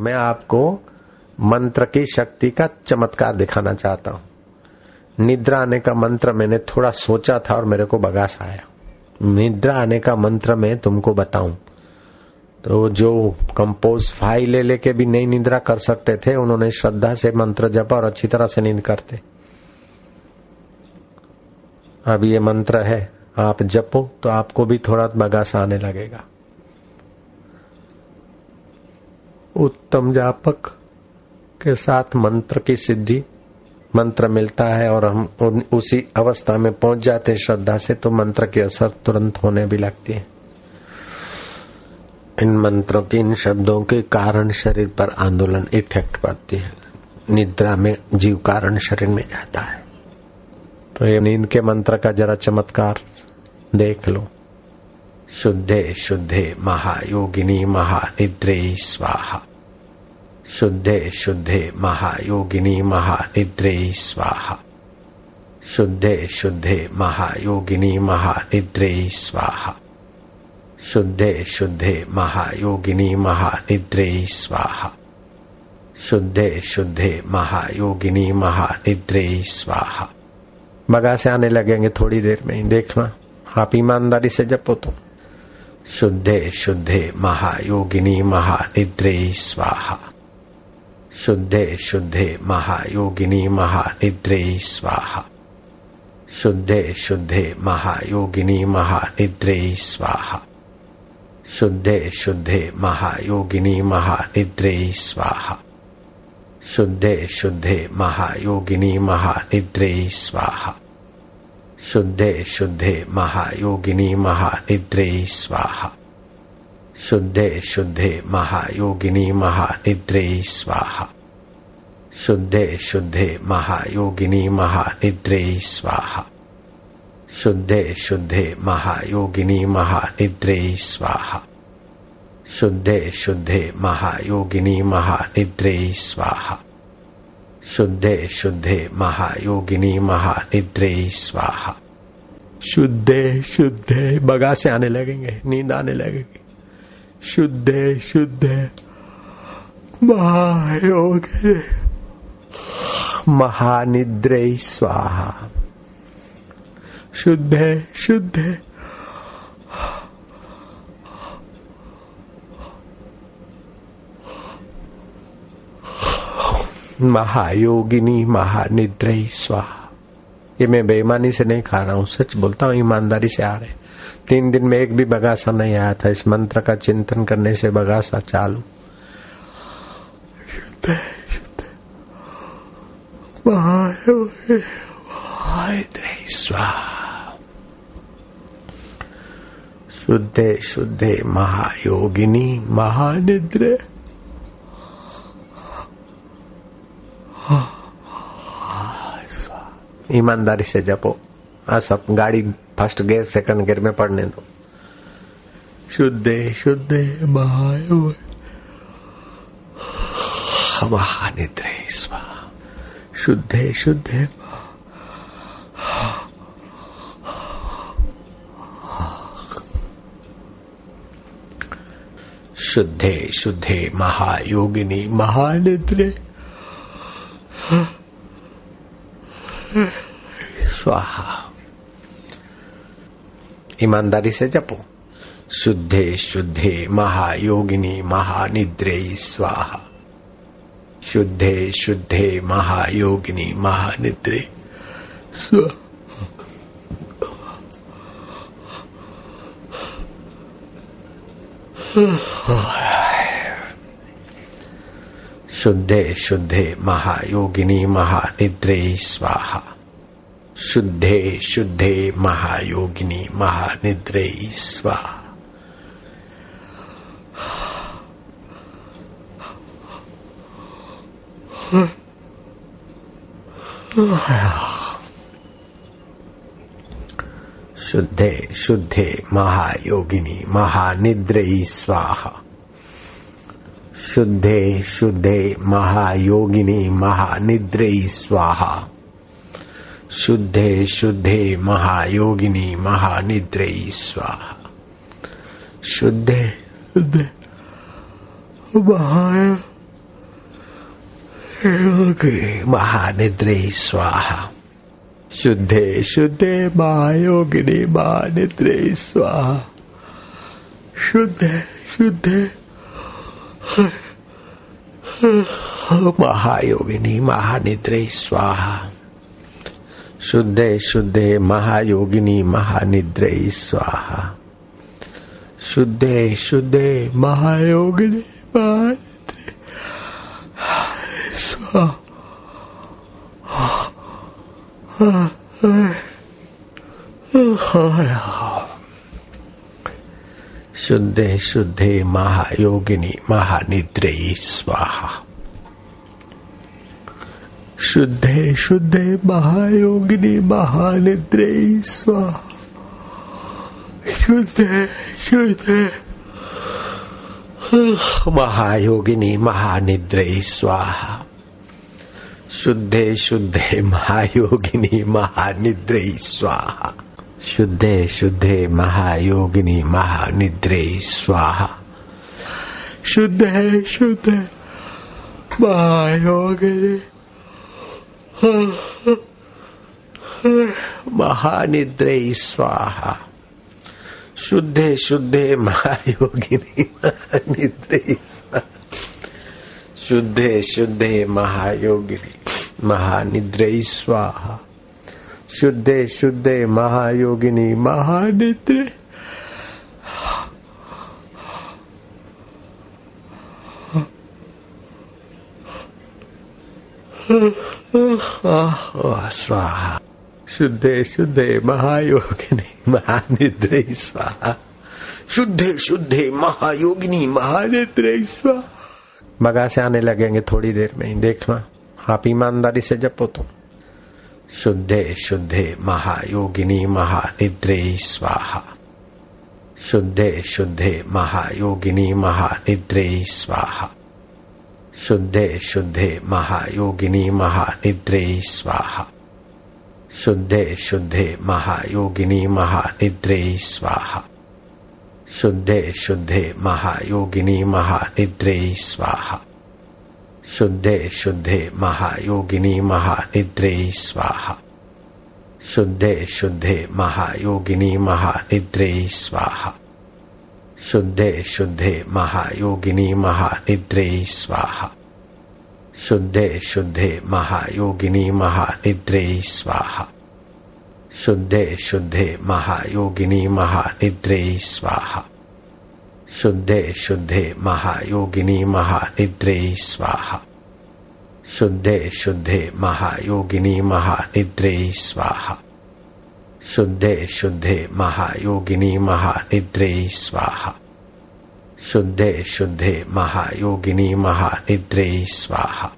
मैं आपको मंत्र की शक्ति का चमत्कार दिखाना चाहता हूँ। निद्रा आने का मंत्र मैंने थोड़ा सोचा था और मेरे को बगास आया। निद्रा आने का मंत्र मैं तुमको बताऊँ। तो जो कंपोज फ़ाइल ले लेके भी नई निद्रा कर सकते थे, उन्होंने श्रद्धा से मंत्र जपा और अच्छी तरह से नींद करते। अब ये मंत्र है, आप जपो तो आपको भी थोड़ा बगास आने लगेगा। उत्तम जापक के साथ मंत्र की सिद्धि, मंत्र मिलता है और हम उसी अवस्था में पहुँच जाते श्रद्धा से तो मंत्र के असर तुरंत होने भी लगती है। इन मंत्रों के, इन शब्दों के कारण शरीर पर आंदोलन इफ़ेक्ट पड़ती है। निद्रा में, जीव कारण शरीर में जाता है। तो ये नींद के मंत्र का जरा चमत्कार देख लो। शुद्धे शुद्धे महायोगिनी महानिद्रे स्वाहा। शुद्धे शुद्धे महायोगिनी महानिद्रे स्वाहा। शुद्धे शुद्धे महायोगिनी महानिद्रे स्वाहा। शुद्धे शुद्धे महायोगिनी महानिद्रे स्वाहा। शुद्धे शुद्धे महायोगिनी महानिद्रे स्वाहा। बगा से आने लगेंगे थोड़ी देर में देखना। आप ईमानदारी से जपो तो शुद्धे शुद्धे महायोगिनी महानिद्रे स्वाहा। शुद्धे शुद्धे महायोगिनी महानिद्रे स्वाहा। शुद्धे शुद्धे महायोगिनी महानिद्रे स्वाहा। शुद्धे शुद्धे महायोगिनी महानिद्रे स्वाहा। शुद्धे शुद्धे महायोगिनी महानिद्रे स्वाहा। शुद्धे शुद्धे, महायोगिनी, महानिद्रे, स्वाहा। शुद्धे शुद्धे, महायोगिनी, महानिद्रे, स्वाहा। शुद्धे शुद्धे, महायोगिनी, महानिद्रे, स्वाहा। शुद्धे शुद्धे, महायोगिनी, महानिद्रे, स्वाहा। शुद्धे शुद्धे, महायोगिनी, महानिद्रे, स्वाहा। शुद्धे शुद्धे महायोगिनी महानिद्रे स्वाहा। शुद्धे शुद्धे बगा से आने लगेंगे नींद आने लगेगी। शुद्धे शुद्धे महायोगिनी महानिद्रे स्वाहा। शुद्धे शुद्धे महायोगिनी महानिद्र स्वाहा। ये मैं बेईमानी से नहीं खा रहा हूँ सच बोलता हूँ ईमानदारी से आ रहे तीन दिन में एक भी बगासा नहीं आया था इस मंत्र का चिंतन करने से बगासा चालू। शुद्ध शुद्ध महायोगिनी महानिद्र स्वाहा शुद्धे शुद्धे महायोगिनी महानिद्रे ईमानदारी से जपो। आ सब गाड़ी फ़र्स्ट गियर सेकंड गियर में पढ़ने दो। शुद्धे शुद्धे महानिद्रे, स्वा। शुद्धे शुद्धे शुद्धे शुद्धे, महायोगिनी, महानिद्रे। स्वाहा। ईमानदारी से जपो। शुद्धे शुद्धे महायोगिनी महानिद्रे स्वाहा। शुद्धे शुद्धे महायोगिनी महानिद्रे शुद्धे शुद्धे महायोगिनी महानिद्रे स्वाहा। शुद्धे शुद्धे महायोगिनी, महानिद्रे स्वाहा शुद्धे शुद्धे महायोगिनी, महानिद्रे स्वाहा शुद्धे शुद्धे महायोगिनी, महानिद्रे स्वाहा शुद्धे शुद्धे महायोगिनी महानिद्रे स्वाहा। शुद्धे शुद्धे महानिद्रे स्वाहा। शुद्धे शुद्धे महायोगिनी महानिद्रे स्वाहा। शुद्धे शुद्धे महायोगिनी महानिद्रे स्वाहा। शुद्धे शुद्धे महायोगिनी महानिद्रे स्वाहा। शुद्धे शुद्धे महायोगिनी महानिद्रे स्वाहा। शुद्धे शुद्धे महायोगिनी महानिद्रे स्वाहा। शुद्धे शुद्धे महायोगिनी, महानिद्रे, स्वाहा। शुद्धे शुद्धे। महायोगिनी, महानिद्रे, स्वाहा। शुद्धे शुद्धे महायोगिनी, महानिद्रे, स्वाहा। शुद्धे शुद्धे महायोगिनी, महानिद्रे, स्वाहा। शुद्धे शुद्धे महायोगिनी महानिद्रे स्वाहा। शुद्धे शुद्धे महायोगिनी, महानिद्रे शुद्धे शुद्धे महायोगिनी, महानिद्रे स्वाहा। शुद्धे शुद्धे महायोगिनी, महानिद्रे। स्वाहा शुद्धे शुद्धे महायोगिनी महानिद्रे स्वाहा शुद्धे शुद्धे महायोगिनी महानिद्रे स्वाहा बगा से आने लगेंगे थोड़ी देर में ही देखना आप ईमानदारी से जपो तुम शुद्धे शुद्धे महायोगिनी महानिद्रे स्वाहा शुद्धे शुद्धे महायोगिनी महानिद्रे स्वाहा शुद्धे शुद्धे महायोगिनी महानिद्रे, स्वाहा। शुद्धे शुद्धे महायोगिनी महानिद्रे, स्वाहा। शुद्धे शुद्धे महायोगिनी महानिद्रे, स्वाहा। शुद्धे शुद्धे महायोगिनी महानिद्रे, स्वाहा। शुद्धे शुद्धे महायोगिनी महानिद्रे, स्वाहा। शुद्धे शुद्धे महायोगिनी महानिद्रे स्वाहा। शुद्धे शुद्धे महायोगिनी महानिद्रे स्वाहा। शुद्धे शुद्धे महायोगिनी महानिद्रे स्वाहा। शुद्धे शुद्धे महायोगिनी महानिद्रे स्वाहा। शुद्धे शुद्धे महायोगिनी महानिद्रे स्वाहा। शुद्धे शुद्धे महायोगिनी महानिद्रे स्वाहा। शुद्धे शुद्धे महायोगिनी महानिद्रे स्वाहा।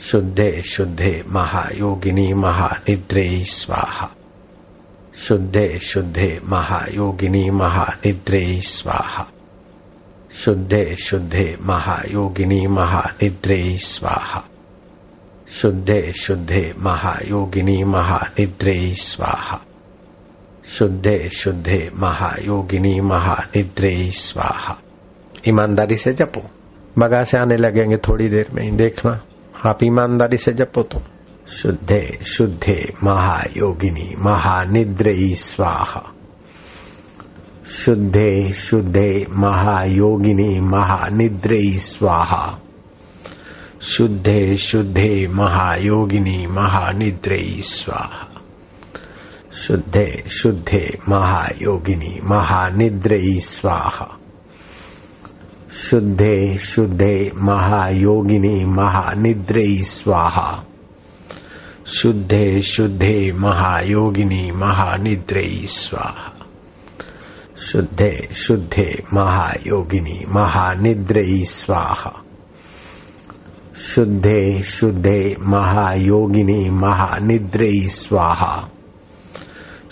शुद्धे शुद्धे महायोगिनी महानिद्रे स्वाहा। शुद्धे शुद्धे महायोगिनी महानिद्रे स्वाहा। शुद्धे शुद्धे महायोगिनी महानिद्रे स्वाहा। शुद्धे शुद्धे महायोगिनी महानिद्रे स्वाहा। शुद्धे शुद्धे महायोगिनी महानिद्रे स्वाहा। ईमानदारी से जपो। बगा से आने लगेंगे थोड़ी देर में ही, देखना। आप ईमानदारी से जपो तुम शुद्धे शुद्धे महायोगिनी महानिद्रे स्वाहा। शुद्धे शुद्धे महायोगिनी महानिद्रे स्वाहा। शुद्धे शुद्धे महायोगिनी महानिद्रे स्वाहा। शुद्धे शुद्धे महायोगिनी महानिद्रे स्वाहा। शुद्धे शुद्धे महायोगिनी महानिद्रे स्वाहा। शुद्धे शुद्धे महायोगिनी महानिद्रे स्वाहा। शुद्धे शुद्धे महायोगिनी महानिद्रे स्वाहा। शुद्धे शुद्धे महायोगिनी महानिद्रे स्वाहा।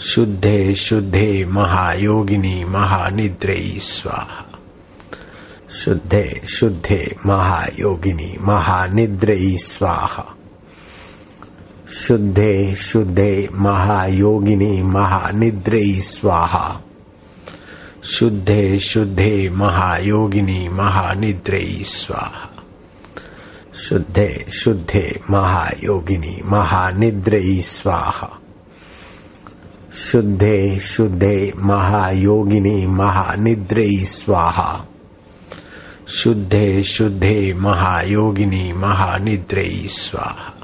शुद्धे शुद्धे महायोगिनी महानिद्रे स्वाहा। शुद्धे शुद्धे महायोगिनी महानिद्रे स्वाहा। शुद्धे शुद्धे महायोगिनी महानिद्रे स्वाहा। शुद्धे शुद्धे महायोगिनी महानिद्रे स्वाहा। शुद्धे शुद्धे महायोगिनी, महानिद्रयी स्वाहा। शुद्धे शुद्धे महायोगिनी, महानिद्रयी स्वाहा। शुद्धे शुद्धे महायोगिनी, महानिद्रयी स्वाहा।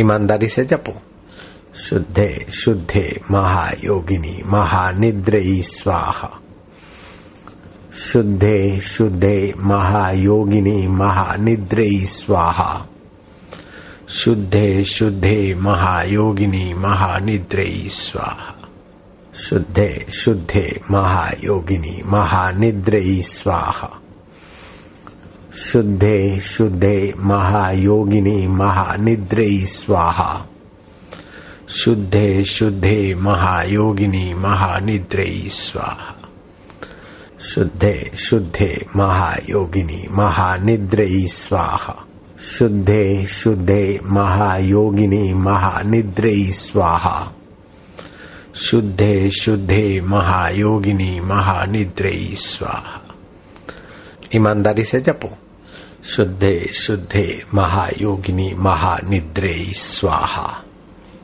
ईमानदारी से जपो। शुद्धे शुद्धे महायोगिनी, महानिद्रयी स्वाहा। शुद्धे शुद्धे महायोगिनी महानिद्रयी स्वाहा। शुद्धे शुद्धे महायोगिनी महानिद्रयी स्वाहा। शुद्धे शुद्धे महायोगिनी महानिद्रयी स्वाहा। शुद्धे शुद्धे महायोगिनी महानिद्रयी स्वाहा। शुद्धे शुद्धे महायोगिनी महानिद्रयी स्वाहा। शुद्धे शुद्धे महायोगिनी, महानिद्रयी स्वाहा। शुद्धे शुद्धे महायोगिनी, महानिद्रयी स्वाहा। शुद्धे शुद्धे महायोगिनी, महानिद्रयी स्वाहा। ईमानदारी से जपो। शुद्धे शुद्धे महायोगिनी, महानिद्रयी स्वाहा।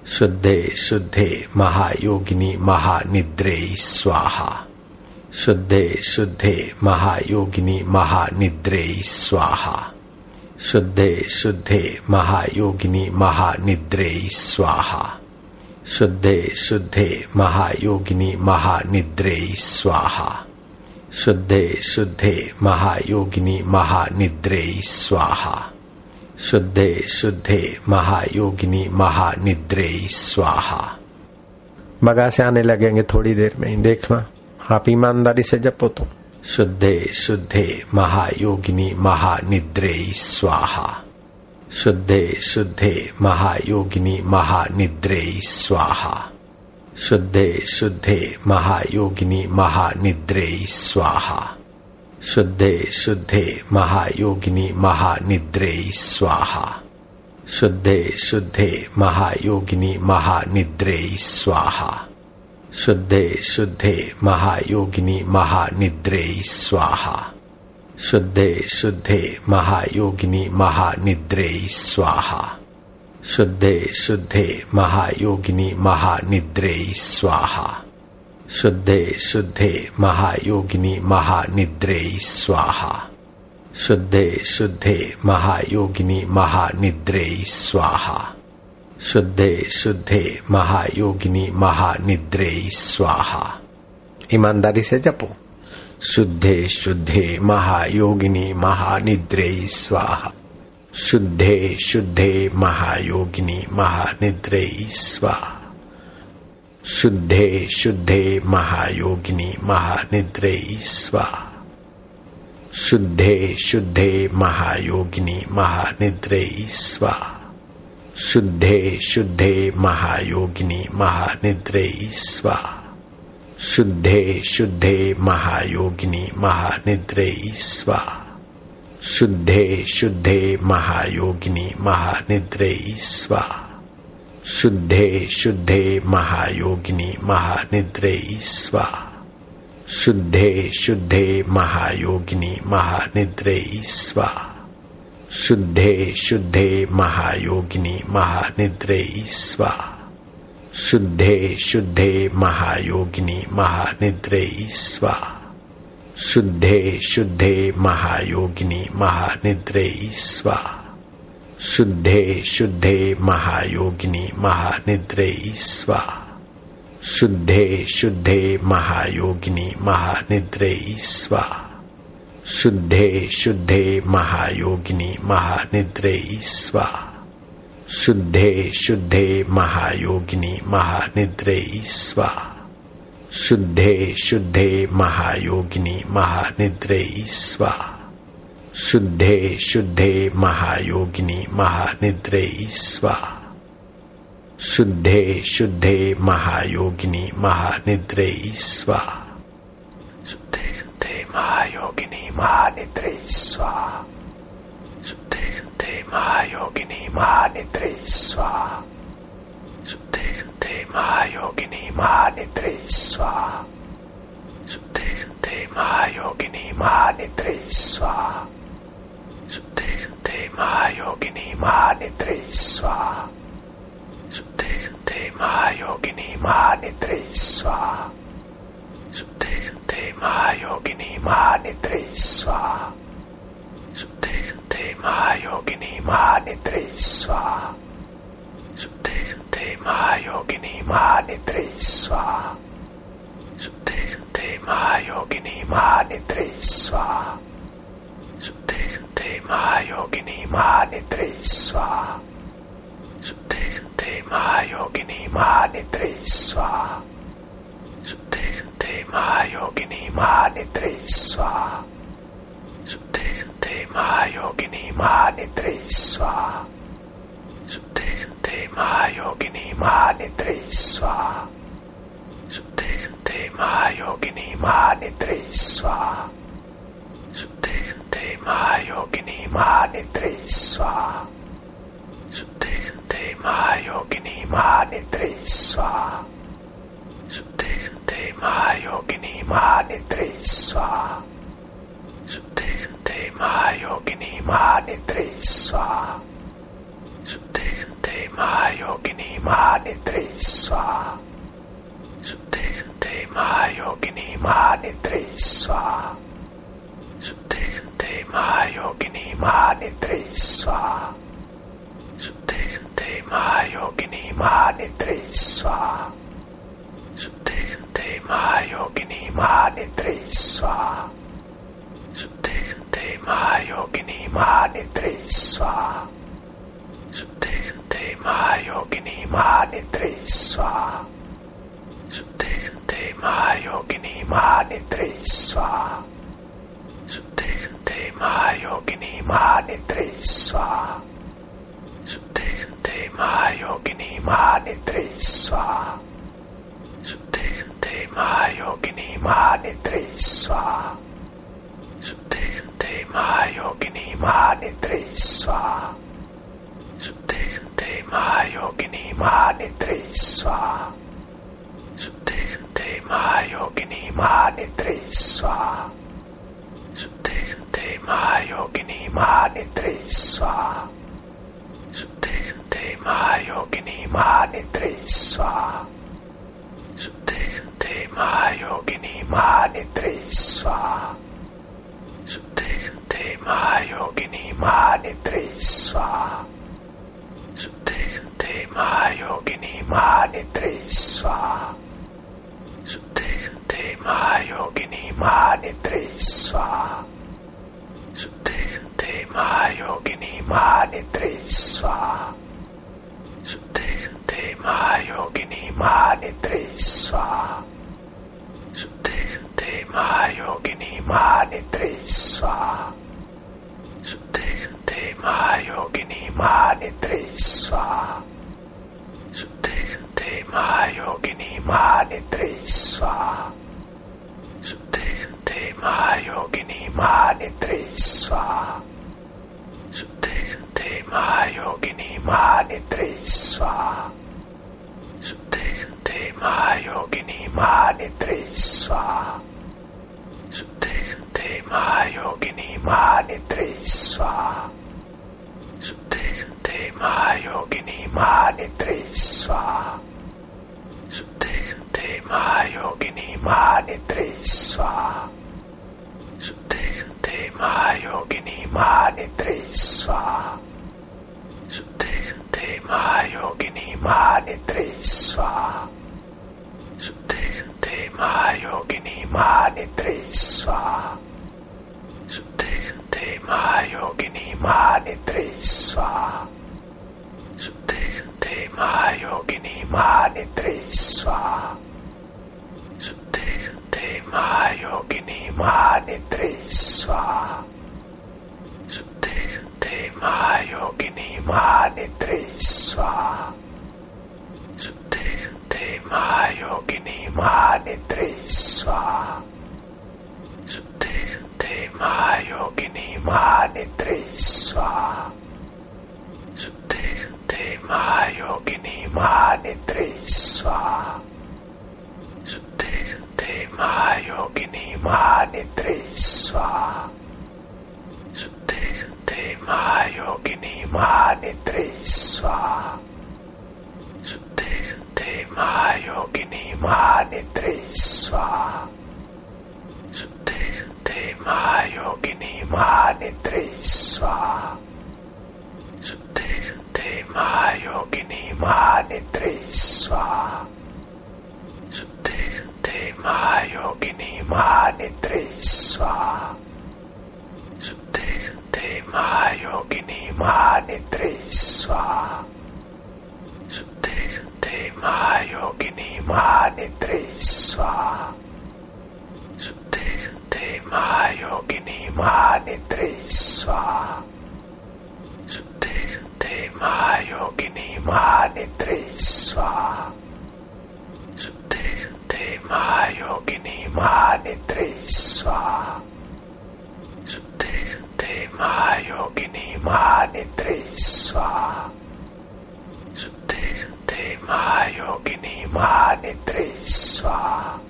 शुद्धे शुद्धे महायोगिनी, महानिद्रयी स्वाहा। शुद्धे शुद्धे महायोगिनी महानिद्रे स्वाहा। शुद्धे शुद्धे महायोगिनी महानिद्रे स्वाहा। शुद्धे शुद्धे महायोगिनी महानिद्रे स्वाहा। शुद्धे शुद्धे महायोगिनी महानिद्रे स्वाहा। शुद्धे शुद्धे महायोगिनी महानिद्रे स्वाहा। बगा से आने लगेंगे थोड़ी देर में देखना आप ईमानदारी से जपो तो शुद्धे शुद्धे महायोगिनी महानिद्रयी स्वाहा शुद्धे शुद्धे महायोगिनी महानिद्रयी स्वाहा शुद्धे शुद्धे महायोगिनी महानिद्रयी स्वाहा शुद्धे शुद्धे महायोगिनी महानिद्रयी स्वाहा शुद्धे शुद्धे महायोगिनी महानिद्रयी स्वाहा शुद्धे शुद्धे महायोगिनी महानिद्रे स्वाहा। शुद्धे शुद्धे महायोगिनी महानिद्रयी स्वाहा। शुद्धे शुद्धे महायोगिनी महानिद्रे स्वाहा। शुद्धे शुद्धे महायोगिनी महानिद्रयी स्वाहा। शुद्धे शुद्धे महायोगिनी महानिद्रयी स्वाहा। शुद्धे शुद्धे, महायोगिनी, महानिद्रे, स्वाहा। ईमानदारी से जपो। शुद्धे शुद्धे, महायोगिनी, महानिद्रे, स्वाहा। शुद्धे शुद्धे, महायोगिनी, महानिद्रे, स्वाहा। शुद्धे शुद्धे, महायोगिनी, महानिद्रे, स्वाहा। शुद्धे शुद्धे, महायोगिनी महानिद्रयी स्वाहा। शुद्धे शुद्धे महायोगिनी, महानिद्रयी स्वाहा शुद्धे शुद्धे महायोगिनी, महानिद्रयी स्वाहा शुद्धे शुद्धे महायोगिनी, महानिद्रयी स्वाहा शुद्धे शुद्धे महायोगिनी, महानिद्रयी स्वाहा शुद्धे शुद्धे महायोगिनी, महानिद्रयी स्वाहा शुद्धे शुद्धे महायोगिनी, महानिद्रयी स्वाहा शुद्धे शुद्धे महायोगिनी, महानिद्रयी स्वाहा शुद्धे शुद्धे महायोगिनी, महानिद्रयी स्वाहा शुद्धे शुद्धे महायोगिनी, महानिद्रयी स्वाहा शुद्धे शुद्धे महायोगिनी, महानिद्रयी स्वाहा शुद्धे शुद्धे महायोगिनी, महानिद्रयी स्वाहा शुद्धे शुद्धे महायोगिनी, महानिद्रयी स्वाहा शुद्धे शुद्धे महायोगिनी, महानिद्रयी स्वाहा शुद्धे शुद्धे महायोगिनी, महानिद्रयी स्वाहा शुद्धे शुद्धे महायोगिनी शुद्धे शुद्धे महायोगिनी महानिद्रयी स्वाहा शुद्धे शुद्धे महायोगिनी महानिद्रयी स्वाहा शुद्धे शुद्धे महायोगिनी महानिद्रयी स्वाहा शुद्धे शुद्धे महायोगिनी महानिद्रयी स्वाहा शुद्धे शुद्धे महायोगिनी महानिद्री स्वाहा शुद्धे शुद्धे महायोगिनी महानिद्री स्वाहा शुद्धे शुद्धे महायोगिनी, महानिद्री, स्वाहा। शुद्धे शुद्धे महायोगिनी, महानिद्री, स्वाहा। शुद्धे शुद्धे महायोगिनी, महानिद्री, स्वाहा। शुद्धे शुद्धे महायोगिनी, महानिद्री, स्वाहा। शुद्धे शुद्धे महायोगिनी, महानिद्री, स्वाहा। शुद्धे शुद्धे महायोगिनी, महानिद्री, स्वाहा। शुद्धे महायोगिनी महानिद्री स्वाहा शुद्धे शुद्धे महायोगिनी महानिद्री स्वाहा शुद्धे शुद्धे महायोगिनी महानिद्री स्वाहा शुद्धे शुद्धे महायोगिनी महानिद्री स्वाहा शुद्धे शुद्धे महायोगिनी महानिद्री स्वाहा शुद्धे शुद्धे महायोगिनी महानिद्री स्वाहा शुद्धे महायोगिनी महानिद्री स्वाहा शुद्धे शुद्धे महायोगिनी महानिद्री स्वाहा शुद्धे शुद्धे महायोगिनी महानिद्री स्वाहा शुद्धे शुद्धे महायोगिनी महानिद्री स्वाहा शुद्धे शुद्धे महायोगिनी महानिद्री स्वाहा शुद्धे शुद्धे महायोगिनी महानिद्री स्वाहा शुद्धे शुद्धे महायोगिनी महानिद्री स्वाहा शुद्धे शुद्धे महायोगिनी महानिद्री स्वाहा शुद्धे शुद्धे महायोगिनी महानिद्री स्वाहा शुद्धे शुद्धे महायोगिनी महानिद्री स्वाहा शुद्धे शुद्धे महायोगिनी महानिद्री स्वाहा शुद्धे शुद्धे महायोगिनी महानिद्री स्वाहा शुद्धे महायोगिनी महानिद्री स्वाहा शुद्धे शुद्धे महायोगिनी महानिद्री स्वाहा शुद्धे शुद्धे महायोगिनी महानिद्री स्वाहा शुद्धे शुद्धे महायोगिनी महानिद्री स्वाहा शुद्धे शुद्धे महायोगिनी महानिद्री स्वाहा शुद्धे शुद्धे महायोगिनी महानिद्री स्वाहा शुद्धे महायोगिनी महानिद्री स्वाहा। शुद्धे शुद्धे महायोगिनी महानिद्री स्वाहा। शुद्धे शुद्धे महायोगिनी महानिद्री स्वाहा। शुद्धे शुद्धे महायोगिनी महानिद्री स्वाहा। शुद्धे शुद्धे महायोगिनी महानिद्री स्वाहा। शुद्धे शुद्धे स्वाहा शुद्धे शुद्धे महायोगिनी महानिद्री स्वाहा शुद्धे शुद्धे महायोगिनी महानिद्री स्वाहा शुद्धे शुद्धे महायोगिनी महानिद्री स्वाहा शुद्धे शुद्धे महायोगिनी महानिद्री स्वाहा शुद्धे शुद्धे महायोगिनी महानिद्री स्वाहा शुद्धे शुद्धे महायोगिनी महानिद्री स्वाहा शुद्धे महायोगिनी महानिद्री स्वाहा शुद्धे शुद्धे महायोगिनी महानिद्री स्वाहा शुद्धे शुद्धे महायोगिनी महानिद्री स्वाहा शुद्धे शुद्धे महायोगिनी महानिद्री स्वाहा शुद्धे शुद्धे महायोगिनी महानिद्री स्वाहा शुद्धे शुद्धे महायोगिनी महानिद्री स्वाहा शुद्धे महायोगिनी महानिद्री स्वाहा। शुद्धे शुद्धे महायोगिनी महानिद्री स्वाहा। शुद्धे शुद्धे महायोगिनी महानिद्री स्वाहा। शुद्धे शुद्धे महायोगिनी महानिद्री स्वाहा। शुद्धे शुद्धे महायोगिनी महानिद्री स्वाहा। शुद्धे महायोगिनी महानिद्री स्वाहा। शुद्धे शुद्धे महायोगिनी महानिद्री स्वाहा। शुद्धे शुद्धे महायोगिनी महानिद्रे स्वाहा। शुद्धे शुद्धे महायोगिनी महानिद्रे स्वाहा। शुद्धे शुद्धे महायोगिनी महानिद्रे स्वाहा शुद्धे शुद्धे महायोगिनी महानिद्रे स्वाहा शुद्धे शुद्धे महायोगिनी महानिद्रे स्वाहा शुद्धे शुद्धे महायोगिनी महानिद्रे स्वाहा शुद्धे शुद्धे महायोगिनी महानिद्रे स्वाहा शुद्धे शुद्धे महायोगिनी महानिद्रे स्वाहा शुद्धे शुद्धे महायोगिनी महानिद्रे स्वाहा शुद्धे शुद्धे महायोगिनी महानिद्रे स्वाहा शुद्धे शुद्धे महायोगिनी महानिद्रे स्वाहा शुद्धे शुद्धे महायोगिनी महानिद्रे स्वाहा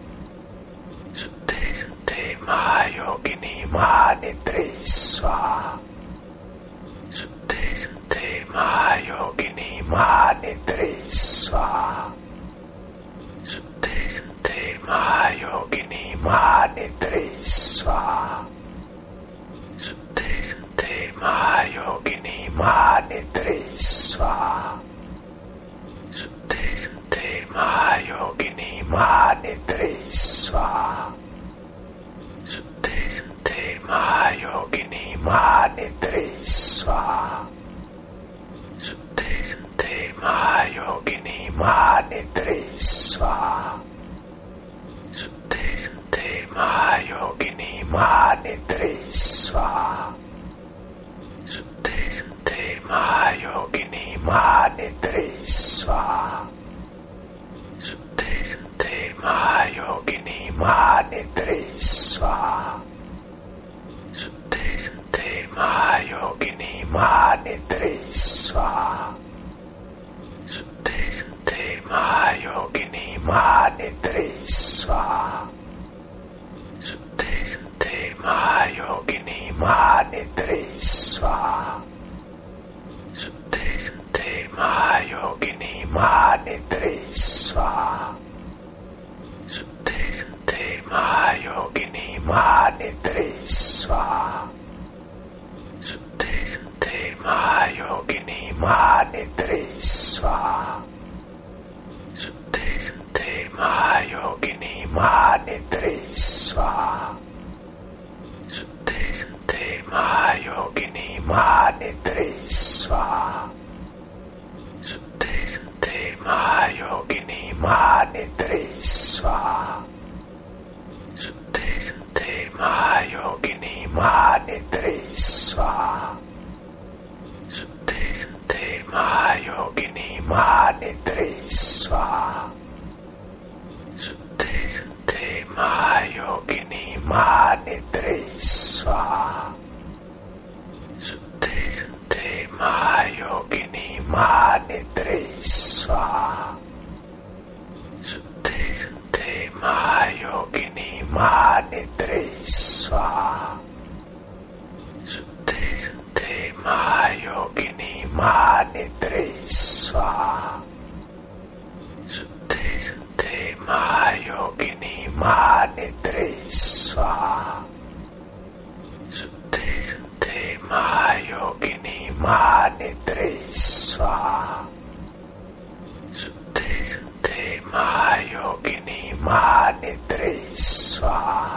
शुद्धे महायोगिनी महानिद्रे स्वाहा शुद्धे शुद्धे महायोगिनी महानिद्रे स्वाहा शुद्धे शुद्धे महायोगिनी महानिद्रे स्वाहा शुद्धे शुद्धे महायोगिनी महानिद्रे स्वाहा शुद्धे शुद्धे महायोगिनी महानिद्रे स्वाहा शुद्धे महायोगिनी महानिद्रे स्वाहा महायोगिनी महानिद्रे स्वाहा महायोगिनी महानिद्रे स्वाहा महायोगिनी महानिद्रे स्वाहा महायोगिनी महानिद्रे स्वाहा महायोगिनी महानिद्रे स्वाहा शुद्धे शुद्धे महायोगिनी महानिद्रे स्वाहा शुद्धे शुद्धे महायोगिनी महानिद्रे स्वाहा शुद्धे शुद्धे महायोगिनी महानिद्रे स्वाहा शुद्धे शुद्धे महायोगिनी महानिद्रे स्वाहा शुद्धे शुद्धे महायोगिनी महानिद्रे स्वाहा। शुद्धे शुद्धे महायोगिनी महानिद्रे स्वाहा। शुद्धे शुद्धे महायोगिनी महानिद्रे स्वाहा। शुद्धे शुद्धे महायोगिनी महानिद्रे स्वाहा। शुद्धे शुद्धे महायोगिनी महानिद्रे स्वाहा। शुद्धे महायोगिनी महानिद्रे स्वाहा। शुद्धे शुद्धे महायोगिनी महानिद्रे स्वाहा। शुद्धे शुद्धे महायोगिनी महानिद्रे स्वाहा। शुद्धे शुद्धे महायोगिनी महानिद्रे स्वाहा। शुद्धे शुद्धे महायोगिनी महानिद्रे स्वाहा शुद्धे शुद्धे महायोगिनी महानिद्रे स्वाहा शुद्धे शुद्धे महायोगिनी महानिद्रे स्वाहा शुद्धे शुद्धे महायोगिनी महानिद्रे स्वाहा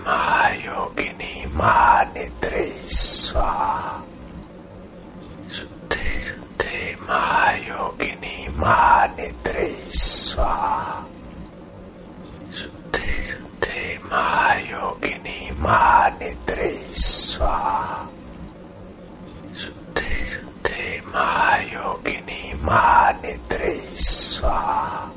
महायोगिनी महानिद्रे स्वाहा शुद्धे शुद्धे महायोगिनी महानिद्रे स्वाहा। शुद्धे शुद्धे महायोगिनी महानिद्रे स्वाहा। शुद्धे शुद्धे महायोगिनी महानिद्रे स्वाहा।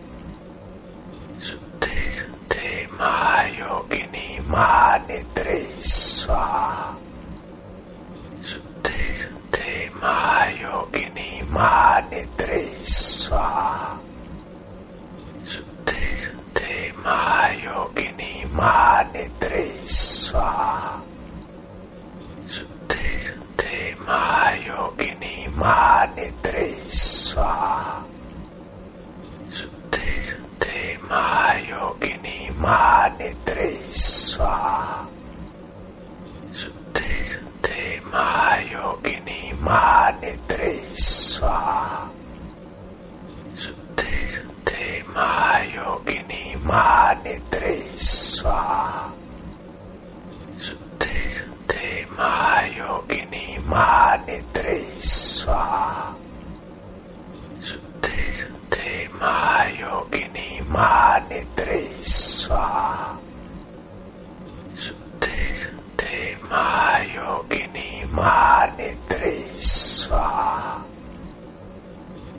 शुद्धे शुद्धे महायोगिनी महानिद्रे स्वाहा शुद्धे शुद्धे महायोगिनी महानिद्रे शुद्धे शुद्धे महायोगिनी महानिद्रे स्वाहा शुद्धे महायोगिनी महानिद्रे शुद्धे शुद्धे महायोगिनी महानिद्रे स्वाहा शुद्धे महायोगिनी, महानिद्रे स्वाहा। शुद्धे शुद्धे महायोगिनी, महानिद्रे स्वाहा। शुद्धे शुद्धे महायोगिनी, महानिद्रे स्वाहा। शुद्धे शुद्धे महायोगिनी, महानिद्रे शुद्धे महायोगिनी महानिद्रे स्वाहा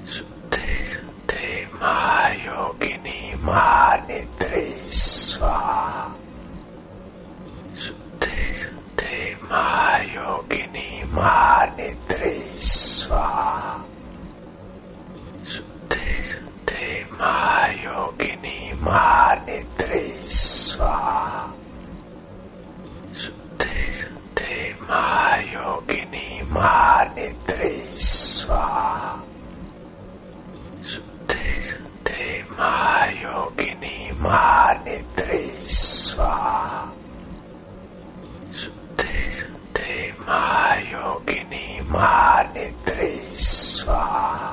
शुद्धे शुद्धे महायोगिनी महानिद्रे स्वाहा शुद्धे शुद्धे महायोगिनी महानिद्रे स्वाहा शुद्धे शुद्धे महानिद्रे स्वाहा शुद्धे शुद्धे महायोगिनी महानिद्रे स्वाहा शुद्धे शुद्धे महायोगिनी महानिद्रे स्वाहा शुद्धे शुद्धे महायोगिनी महानिद्रे स्वाहा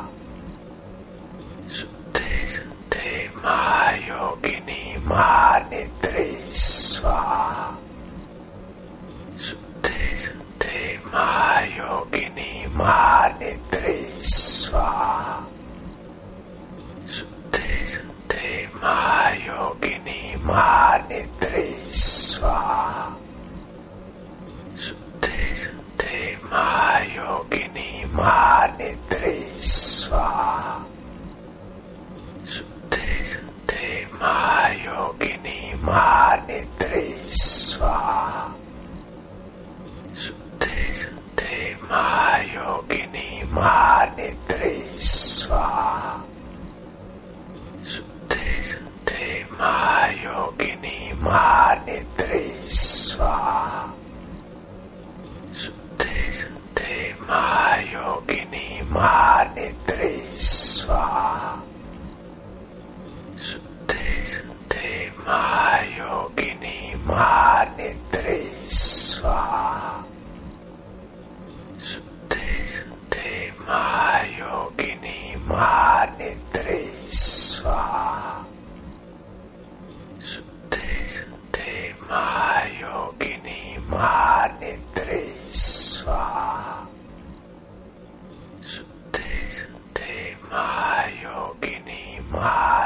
शुद्धे शुद्धे महायोगिनी महानिद्रे स्वाहा शुद्धे महायोगिनी महानिद्रे स्वाहा शुद्धे शुद्धे महायोगिनी महानिद्रे स्वाहा शुद्धे शुद्धे महायोगिनी महानिद्रे स्वाहा शुद्धे शुद्धे महानिद्रे स्वाहा शुद्धे महायोगिनी महानिद्रे स्वाहा शुद्धे शुद्धे महायोगिनी महा Ah.